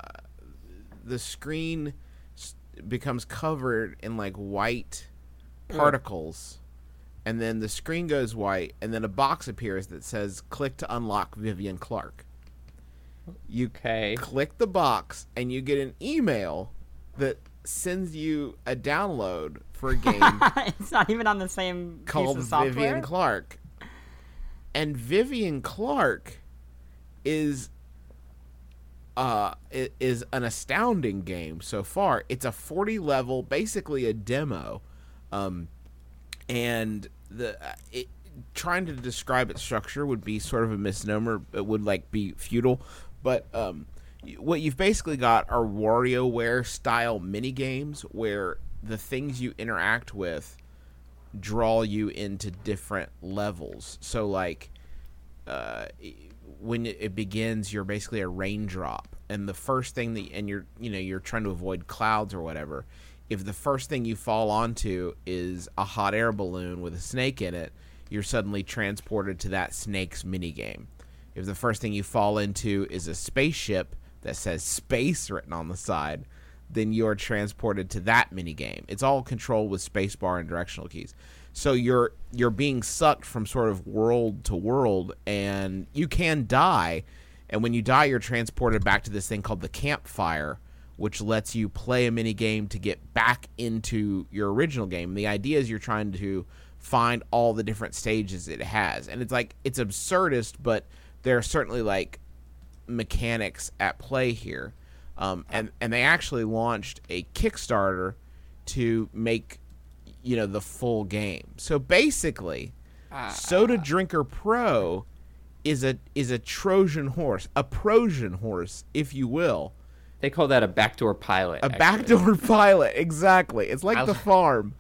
the screen s- becomes covered in like white particles. And then the screen goes white, and then a box appears that says "Click to unlock Vivian Clark." You Okay. click the box, and you get an email that sends you a download for a game it's not even on the same called. Vivian Clark. And Vivian Clark is uh is an astounding game so far. It's a 40 level, basically a demo. Um and the uh, it, trying to describe its structure would be sort of a misnomer. It would like be futile, but um, what you've basically got are WarioWare style mini games where the things you interact with draw you into different levels. So like uh, when it begins, you're basically a raindrop, and the first thing that and you're you know you're trying to avoid clouds or whatever. If the first thing you fall onto is a hot air balloon with a snake in it, you're suddenly transported to that snake's minigame. If the first thing you fall into is a spaceship that says space written on the side, then you're transported to that minigame. It's all controlled with spacebar and directional keys. So you're you're being sucked from sort of world to world and you can die. And when you die you're transported back to this thing called the campfire, which lets you play a mini game to get back into your original game. The idea is you're trying to find all the different stages it has. And it's like it's absurdist, but there are certainly like mechanics at play here. Um, and and they actually launched a Kickstarter to make you know the full game. So basically, Soda Drinker Pro is a is a Trojan horse, a Trojan horse, if you will, They call that a backdoor pilot. a actually. backdoor pilot. Exactly, it's like I- the farm.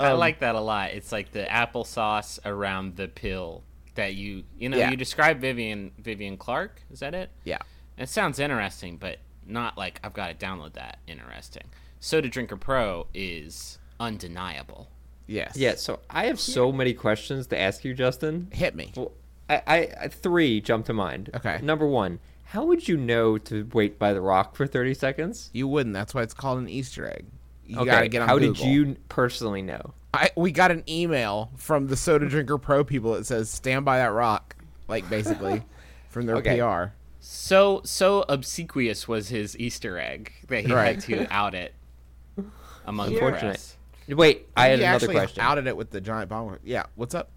I Um, like that a lot. It's like the applesauce around the pill that you you know Yeah. you describe Vivian Vivian Clark. Is that it? Yeah, It sounds interesting, but not like I've got to download that. Interesting. Soda Drinker Pro is undeniable. yes, Yeah, so I have so many questions to ask you, Justin. Hit me. Well, I, I, I three jump to mind. Okay. Number one, how would you know to wait by the rock for thirty seconds? You wouldn't. That's why it's called an Easter egg. You okay. gotta get on how Google. did you personally know? I, we got an email from the Soda Drinker Pro people that says "Stand by that rock," like basically from their Okay. PR. So so obsequious was his Easter egg that he Right. had to out it among the Unfortunate. rest. Wait, I had he another question. outed it with the giant bomb. Yeah, what's up?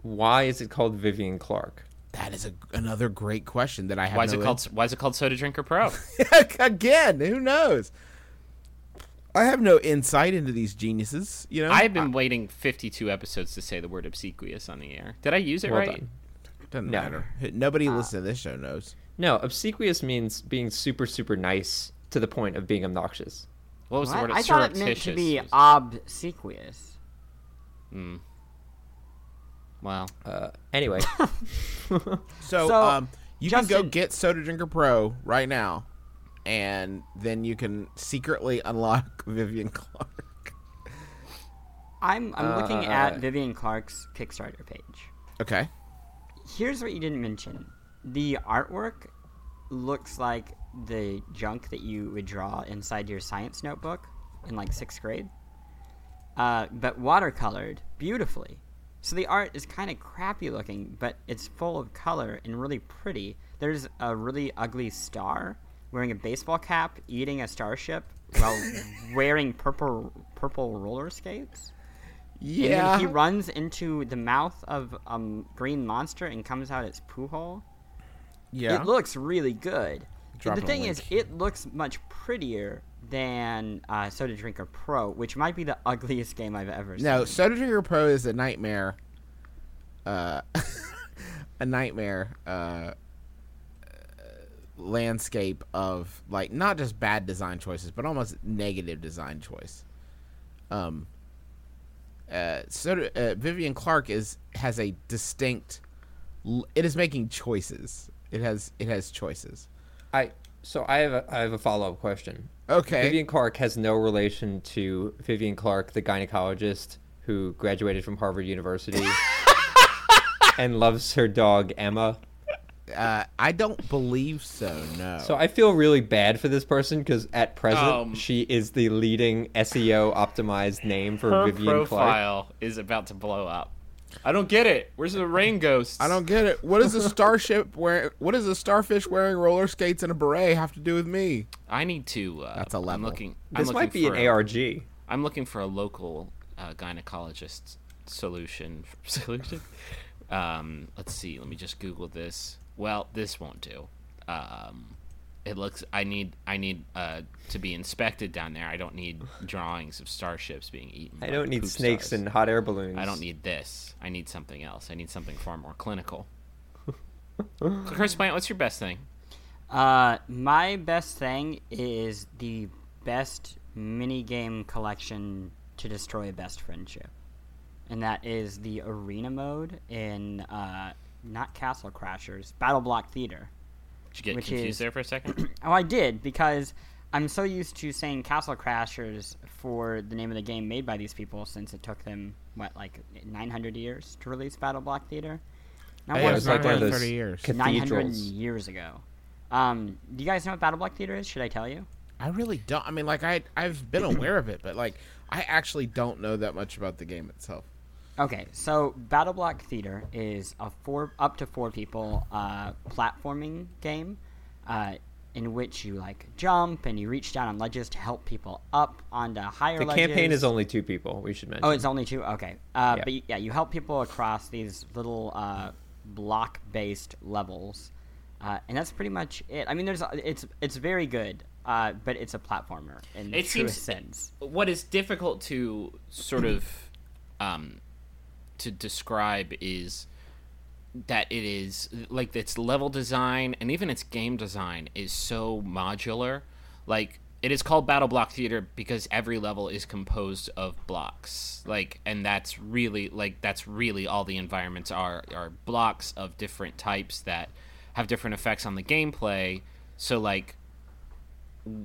Why is it called Vivian Clark? That is a, another great question that I have. Why is no it called Why is it called Soda Drinker Pro? Again, who knows? I have no insight into these geniuses. You know, I've been waiting 52 episodes to say the word obsequious on the air. Did I use it Well right? done. doesn't No. matter. Nobody ah. listening to this show knows. No, obsequious means being super, super nice to the point of being obnoxious. What was the word? I thought it meant to be obsequious. was- Wow. Uh, anyway, So, So, um, you can go get Soda Drinker Pro right now, and then you can secretly unlock Vivian Clark. I'm I'm looking Uh, at Vivian Clark's Kickstarter page. Okay. Here's what you didn't mention: the artwork looks like the junk that you would draw inside your science notebook in like sixth grade, uh, but watercolored beautifully. So the art is kind of crappy looking, but it's full of color and really pretty. There's a really ugly star wearing a baseball cap, eating a starship while wearing purple purple roller skates. Yeah. he runs into the mouth of a um, green monster and comes out its poo hole. Yeah. It looks really good. Drop the thing is, it looks much prettier than uh, Soda Drinker Pro, which might be the ugliest game I've ever seen. No. Soda Drinker Pro is a nightmare. Uh, a nightmare uh, landscape of like not just bad design choices, but almost negative design choice. um, uh, so uh, Vivian Clark is has a distinct. It is making choices. It has it has choices. I so I have a, I have a follow up question. Okay. Vivian Clark has no relation to Vivian Clark, the gynecologist who graduated from Harvard University and loves her dog Emma. Uh, I don't believe so. No. So I feel really bad for this person because at present Um, she is the leading SEO optimized name for Her Vivian Clark. profile is about to blow up. I don't get it. Where's the rain ghost? I don't get it. What does a starship wearing? What does a starfish wearing roller skates and a beret have to do with me? I need to. Uh, That's a I'm looking. This I'm might looking be for an a- ARG. I'm looking for a local uh, gynecologist solution. Solution. Um, let's see. Let me just Google this. Well, this won't do. Um, it looks. I need. I need uh, to be inspected down there. I don't need drawings of starships being eaten. I don't need snakes stars. and hot air balloons. I don't need this. I need something else. I need something far more clinical. Chris Plante, what's your best thing? Uh, my best thing is the best mini game collection to destroy a best friendship, and that is the arena mode in uh, not Castle Crashers, Battle Block Theater. Did you get Which confused is- there for a second? Oh, I did because I'm so used to saying Castle Crashers for the name of the game made by these people since it took them what like 900 years to release Battle Block Theater. Now, Hey, what it it is was was like one of those years. 900 years ago? Um, do you guys know what Battle Block Theater is? Should I tell you? I really don't. I mean, like I I've been aware of it, but like I actually don't know that much about the game itself. Okay, so Battle Block Theater is a four up to four people uh, platforming game, uh, in which you like jump and you reach down on ledges to help people up onto higher The ledges. campaign is only two people. We should mention. Oh, it's only two. Okay, uh, Yeah. but y- yeah, you help people across these little uh, block-based levels, uh, and that's pretty much it. I mean, there's it's it's very good, uh, but it's a platformer in the It seems- sense. what is difficult to sort of um, to describe is that it is like its level design and even its game design is so modular. Like it is called battle block theater because every level is composed of blocks. Like and that's really like that's really all the environments are are blocks of different types that have different effects on the gameplay. So like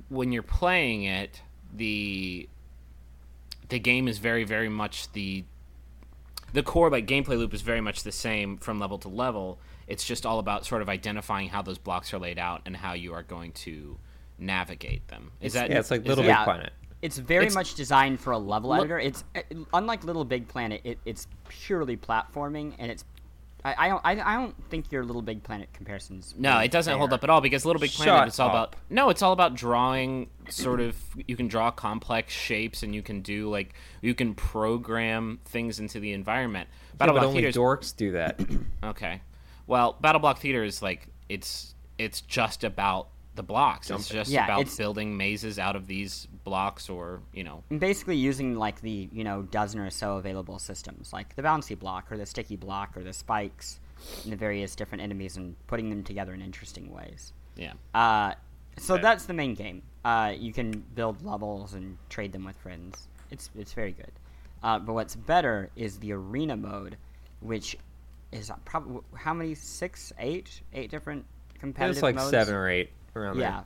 when you're playing it the the game is very very much the the core like gameplay loop is very much the same from level to level it's just all about sort of identifying how those blocks are laid out and how you are going to navigate them is that yeah, it's like Little Big Yeah. Planet. It's very It's- much designed for a level Look- editor. It's uh, unlike Little Big Planet. It, it's purely platforming, and it's. I, I don't. I, I don't think your Little Big Planet comparisons. no really it doesn't hold up at all because little big planet Shut it's all up. about no it's all about drawing sort of you can draw complex shapes and you can do like you can program things into the environment Yeah, Battle but Block only Theater's- dorks do that. Okay. Well, Battle Block Theater is like it's it's just about the blocks. It's just Yeah, about it's- building mazes out of these blocks or, you know. And basically using like the you know dozen or so available systems, like the bouncy block or the sticky block or the spikes, and the various different enemies, and putting them together in interesting ways. Yeah. Uh, so Okay. that's the main game. Uh, you can build levels and trade them with friends. It's it's very good. Uh, but what's better is the arena mode, which is probably how many six, eight, eight different competitive It's like modes? seven or eight around Yeah.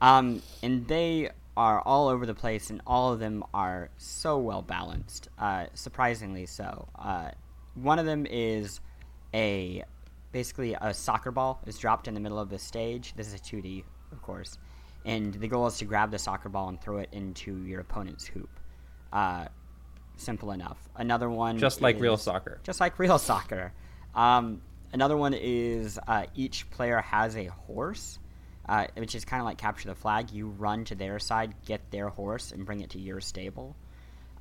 Um, and they are all over the place, and all of them are so well balanced. Uh, surprisingly so. Uh, one of them is a basically a soccer ball is dropped in the middle of the stage. This is a 2D, of course, and the goal is to grab the soccer ball and throw it into your opponent's hoop. Uh, simple enough. Another one. Just like real soccer. just like real soccer. Um, another one is uh, each player has a horse, uh, which is kind of like capture the flag. You run to their side, get their horse, and bring it to your stable.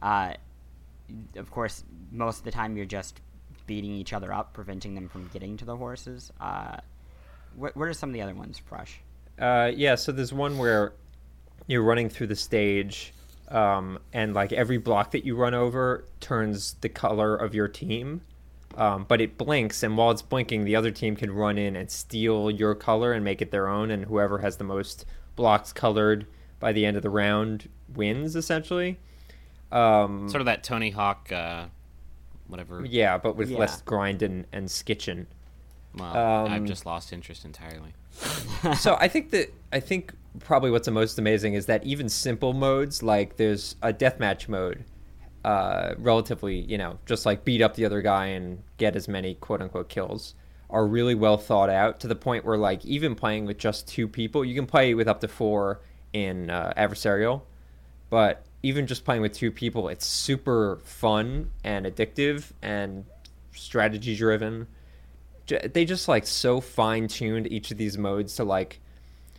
Uh, of course, most of the time you're just beating each other up, preventing them from getting to the horses. Uh, what, what are some of the other ones, Brush? Uh, yeah, so there's one where you're running through the stage, um, and like every block that you run over turns the color of your team. Um, but it blinks, and while it's blinking, the other team can run in and steal your color and make it their own, and whoever has the most blocks colored by the end of the round wins, essentially. Um, Sort of that Tony Hawk, uh, whatever. yeah, but with Yeah. less grinding and skitching. Well, Um, I've just lost interest entirely. so I think that I think probably what's the most amazing is that even simple modes like there's a deathmatch mode, uh, relatively you know just like beat up the other guy and get as many quote unquote kills are really well thought out to the point where like even playing with just two people you can play with up to four in uh, adversarial, but even just playing with two people it's super fun and addictive and strategy driven. They just like so fine tuned each of these modes to like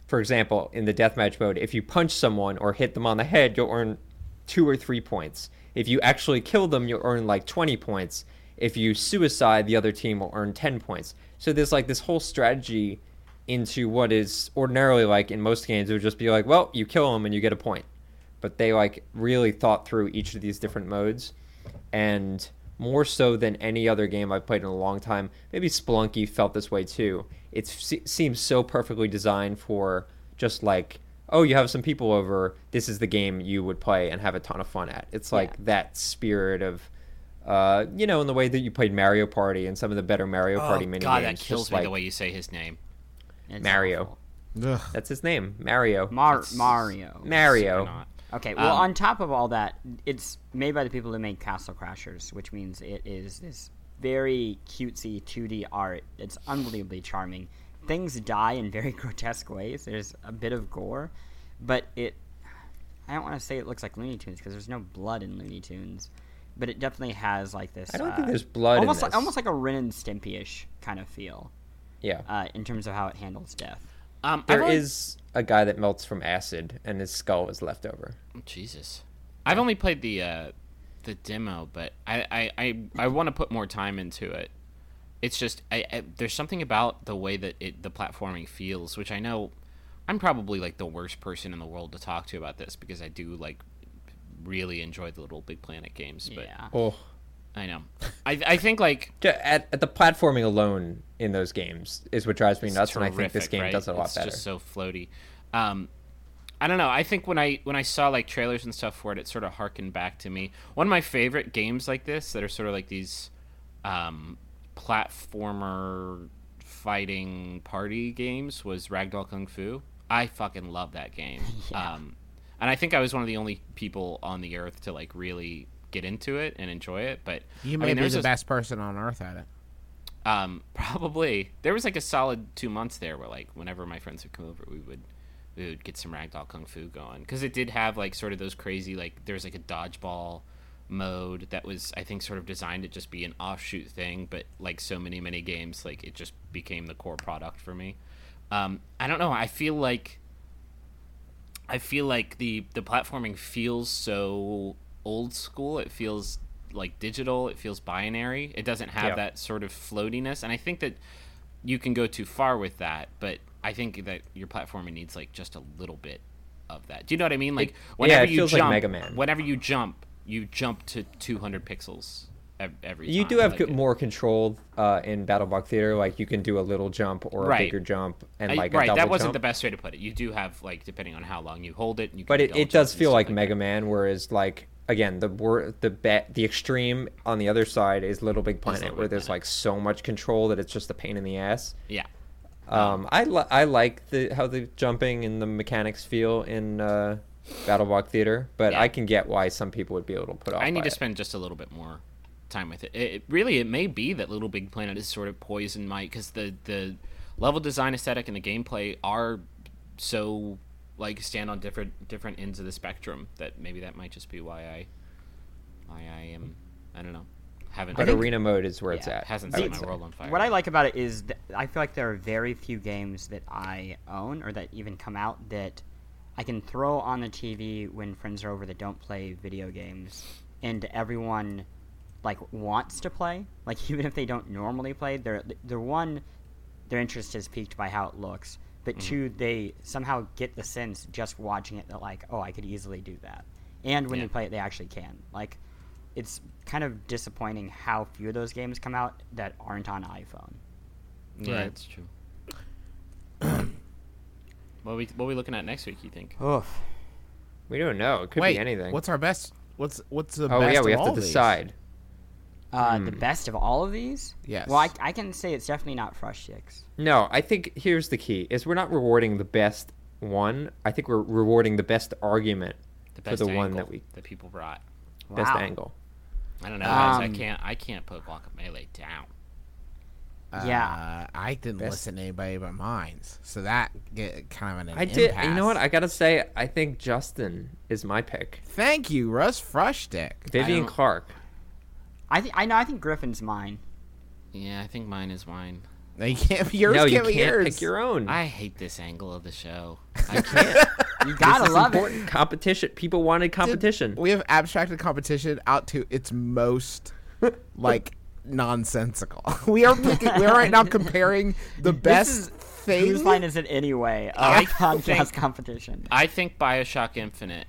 for example in the deathmatch mode if you punch someone or hit them on the head you'll earn two or three points if you actually kill them you'll earn like 20 points if you suicide the other team will earn 10 points so there's like this whole strategy into what is ordinarily like in most games it would just be like well you kill them and you get a point but they like really thought through each of these different modes and more so than any other game I've played in a long time. Maybe Spelunky felt this way too. It se- seems so perfectly designed for just like, oh, you have some people over. This is the game you would play and have a ton of fun at. It's like Yeah. that spirit of, uh, you know, in the way that you played Mario Party and some of the better Mario Party oh mini God, games. that kills just me like, the way you say his name. It's Mario. That's his name, Mario. Mar- It's- Mario. Mario. Okay, well, Um, on top of all that, it's made by the people who made Castle Crashers, which means it is this very cutesy 2D art. It's unbelievably charming. Things die in very grotesque ways. There's a bit of gore, but it. I don't want to say it looks like Looney Tunes because there's no blood in Looney Tunes, but it definitely has like this. I don't uh, think there's blood in Almost like almost like a Ren and Stimpy ish kind of feel Yeah. uh, in terms of how it handles death. Um, There only- is a guy that melts from acid and his skull is left over. Jesus. I've only played the uh, the demo, but I I, I, I want to put more time into it. It's just I, I there's something about the way that it the platforming feels, which I know I'm probably like the worst person in the world to talk to about this because I do like really enjoy the Little Big Planet games, but Yeah. Oh. I know. I I think like At, at the platforming alone in those games is what drives me it's nuts, and I think this game right? does it a lot it's better. It's just so floaty. Um, I don't know. I think when I when I saw like trailers and stuff for it, it sort of harkened back to me. One of my favorite games like this that are sort of like these um, platformer fighting party games was Ragdoll Kung Fu. I fucking love that game. um, and I think I was one of the only people on the earth to like really get into it and enjoy it. But You I mean, be the a- best person on earth at it. um, probably. There was like a solid two months there where like whenever my friends would come over, we would we would get some ragdoll kung fu going because it did have like sort of those crazy like there's like a dodgeball mode that was I think sort of designed to just be an offshoot thing, but like so many many games, like it just became the core product for me. Um, I don't know. I feel like I feel like the the platforming feels so old school. It feels like digital. It feels binary. It doesn't have Yeah. that sort of floatiness, and I think that you can go too far with that. But I think that your platforming needs like just a little bit of that. Do you know what I mean? Like whenever it you like jump, Mega Man. whenever you jump, you jump to 200 pixels ev- every. You time. do have Like, co- more control uh, in BattleBlock Theater. Like you can do a little jump or a Right. bigger jump, and I- like a right, that wasn't jump. the best way to put it. You do have like depending on how long you hold it. You can But it, it does feel stuff like. Mega Man, whereas like again the wor- the be- the extreme on the other side is Little Big Planet, Little where there's Planet. like so much control that it's just a pain in the ass. Yeah. Um, I li- I like the how the jumping and the mechanics feel in uh, BattleBlock Theater, but Yeah. I can get why some people would be a little put off. I need by to it. spend just a little bit more time with it. It, it really, it may be that Little Big Planet is sort of poison my because the the level design aesthetic and the gameplay are so like stand on different different ends of the spectrum that maybe that might just be why I why I am I don't know haven't But think- arena mode is where it's at. hasn't set my world on fire. What I like about it is that I feel like there are very few games that I own or that even come out that I can throw on the TV when friends are over that don't play video games, and everyone like wants to play. Like even if they don't normally play, they're they're one, their interest is piqued by how it looks, but Mm-hmm. two, they somehow get the sense just watching it that like, oh, I could easily do that, and when Yeah. they play it, they actually can. Like, it's kind of disappointing how few of those games come out that aren't on iPhone. yeah, Right. it's true. What are we what are we looking at next week? You think? Oof. We don't know. It could Wait, be anything. what's our best? What's what's the Oh best yeah, we of have to these? decide. Uh, The best of all of these? Yes. Well, I, I can say it's definitely not Frushtick's. No, I think here's the key: is we're not rewarding the best one. I think we're rewarding the best argument The for best the one that we that people brought. best Wow. angle. I don't know, guys. I Um, can't. I can't put Guacamelee down. Yeah. Uh, I didn't Best- listen to anybody but mines, so that get kind of an I did. You know what? I gotta say, I think Justin is my pick. Thank you, Russ Frushtick. Vivian don't- Clark. I th- I know. I think Griffin's mine. Yeah, I think mine is mine. No, you can't. Yours no, you can't be can't yours. pick your own. I hate this angle of the show. I can't. You gotta This is love important. Competition. People wanted competition. We have abstracted competition out to its most like nonsensical. We are picking, we are right now comparing the best is- thing. Whose line is it anyway? I podcast think- competition. I think Bioshock Infinite.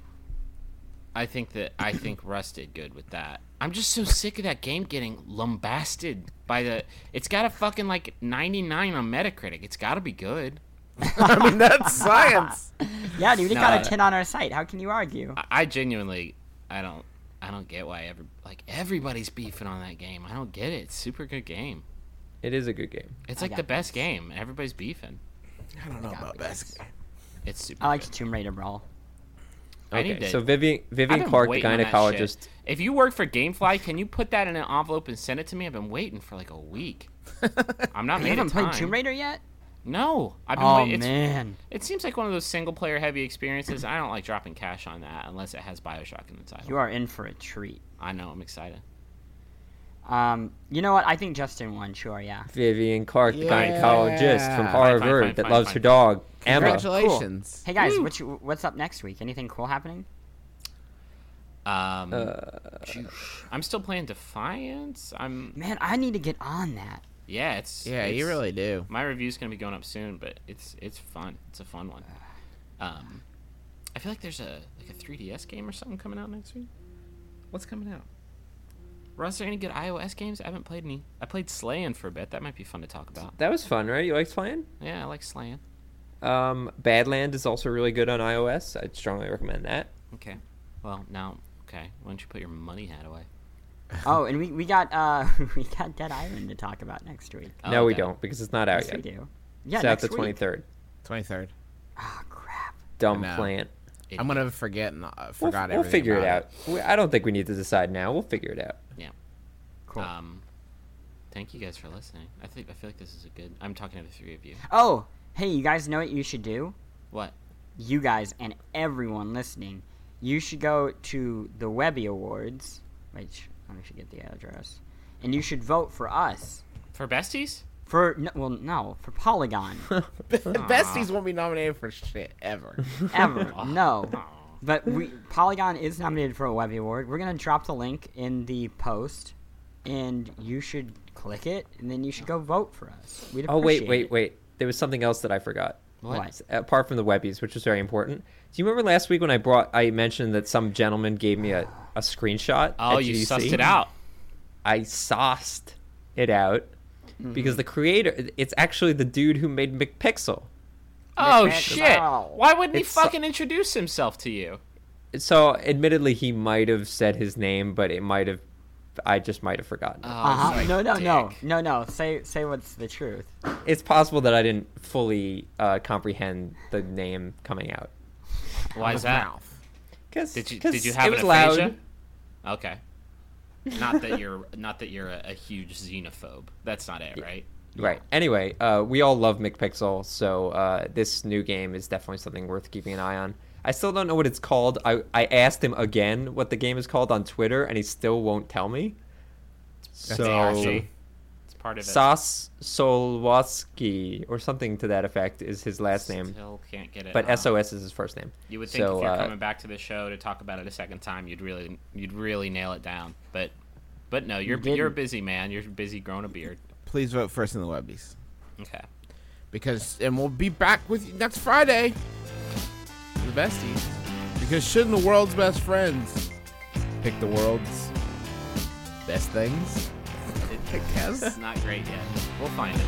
I think that I think Russ did good with that. I'm just so sick of that game getting lumbasted by the. It's got a fucking like 99 on Metacritic. It's got to be good. I mean, that's science. Yeah, dude, it No, got uh, a 10 on our site. How can you argue? I, I genuinely, I don't, I don't get why every like everybody's beefing on that game. I don't get it. It's a super good game. It is a good game. It's like the best game. Everybody's beefing. I don't know about best. It's super. I like good. Tomb Raider Brawl. I Okay, need to- so Vivian Vivian Clark, the waiting on that gynecologist. If you work for GameFly, can you put that in an envelope and send it to me? I've been waiting for like a week. I'm not You made haven't of played. Tomb Raider yet? No, I've been. Oh wait- it's, man, It seems like one of those single player heavy experiences. I don't like dropping cash on that unless it has Bioshock in the title. you are in for a treat. I know. I'm excited. Um, you know what? I think Justin won. Sure, yeah. Vivian Clark, the Yeah. gynecologist from Harvard fine, fine, that fine, loves fine. her dog, Emma. Congratulations. Hey guys, what you, what's up next week? Anything cool happening? Um, Uh, I'm still playing Defiance. I'm. Man, I need to get on that. Yeah, it's. Yeah, you really do. My review's gonna be going up soon, but it's it's fun. It's a fun one. Um, I feel like there's a like a 3DS game or something coming out next week. What's coming out? Russ, are there any good iOS games? I haven't played any. I played Slayin for a bit. That might be fun to talk about. that was fun, right? You liked playing? Yeah, I like Slayin. Um, Badland is also really good on iOS. I'd strongly recommend that. Okay. Well, now, okay. Why don't you put your money hat away? Oh, and we, we got uh we got Dead Island to talk about next week. no, Oh, we don't because it's not out Yes, we do. Yeah, it's out next the week. twenty third. Twenty third. Oh crap. Dumb know. Plante. I'm gonna forget and uh, We'll, forgot we'll everything figure it out. We- I don't think we need to decide now. We'll figure it out. Yeah. Cool. Um, thank you guys for listening. I think I feel like this is a good. I'm talking to the three of you. oh, hey, you guys know what you should do? What? You guys and everyone listening, you should go to the Webby Awards. Which let me should get the address, and you should vote for us. For besties? For no, well, no, for Polygon. Besties won't be nominated for shit ever. Ever. no. But we Polygon is nominated for a Webby Award. We're gonna drop the link in the post, and you should click it, and then you should go vote for us. We'd Oh wait, wait, it. wait. There was something else that I forgot. What? Apart from the webbies, which was very important. Do you remember last week when I brought? I mentioned that some gentleman gave me a, a screenshot. Oh, at you GDC? sussed it out. I sauced it out Mm-hmm. because the creator. It's actually the dude who made McPixel. Oh Nick shit! Why wouldn't he It's so- fucking introduce himself to you? So, admittedly, he might have said his name, but it might have. I just might have forgotten. Oh, Uh huh. you No, no, no, dick. no, no. Say, say what's the truth. It's possible that I didn't fully uh, comprehend the name coming out. Why is that? Cause, Did you 'cause did you it have was an loud. Okay. Not that you're not that you're a, a huge xenophobe. That's not it, right? Right. Anyway, uh, we all love McPixel, so uh, this new game is definitely something worth keeping an eye on. I still don't know what it's called. I, I asked him again what the game is called on Twitter, and he still won't tell me. That's so, awesome. It's part of it. Sas Solwaski, or something to that effect, is his last name. Still can't get it. But SOS is his first name. You would think so, if you're uh, coming back to the show to talk about it a second time, you'd really you'd really nail it down. But but no, you're you're a busy man. You're busy growing a beard. Please vote first in the Webbies. Okay. Because and we'll be back with you next Friday. The besties. Because shouldn't the world's best friends pick the world's best things? It's not great yet. We'll find it.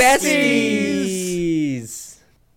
besties.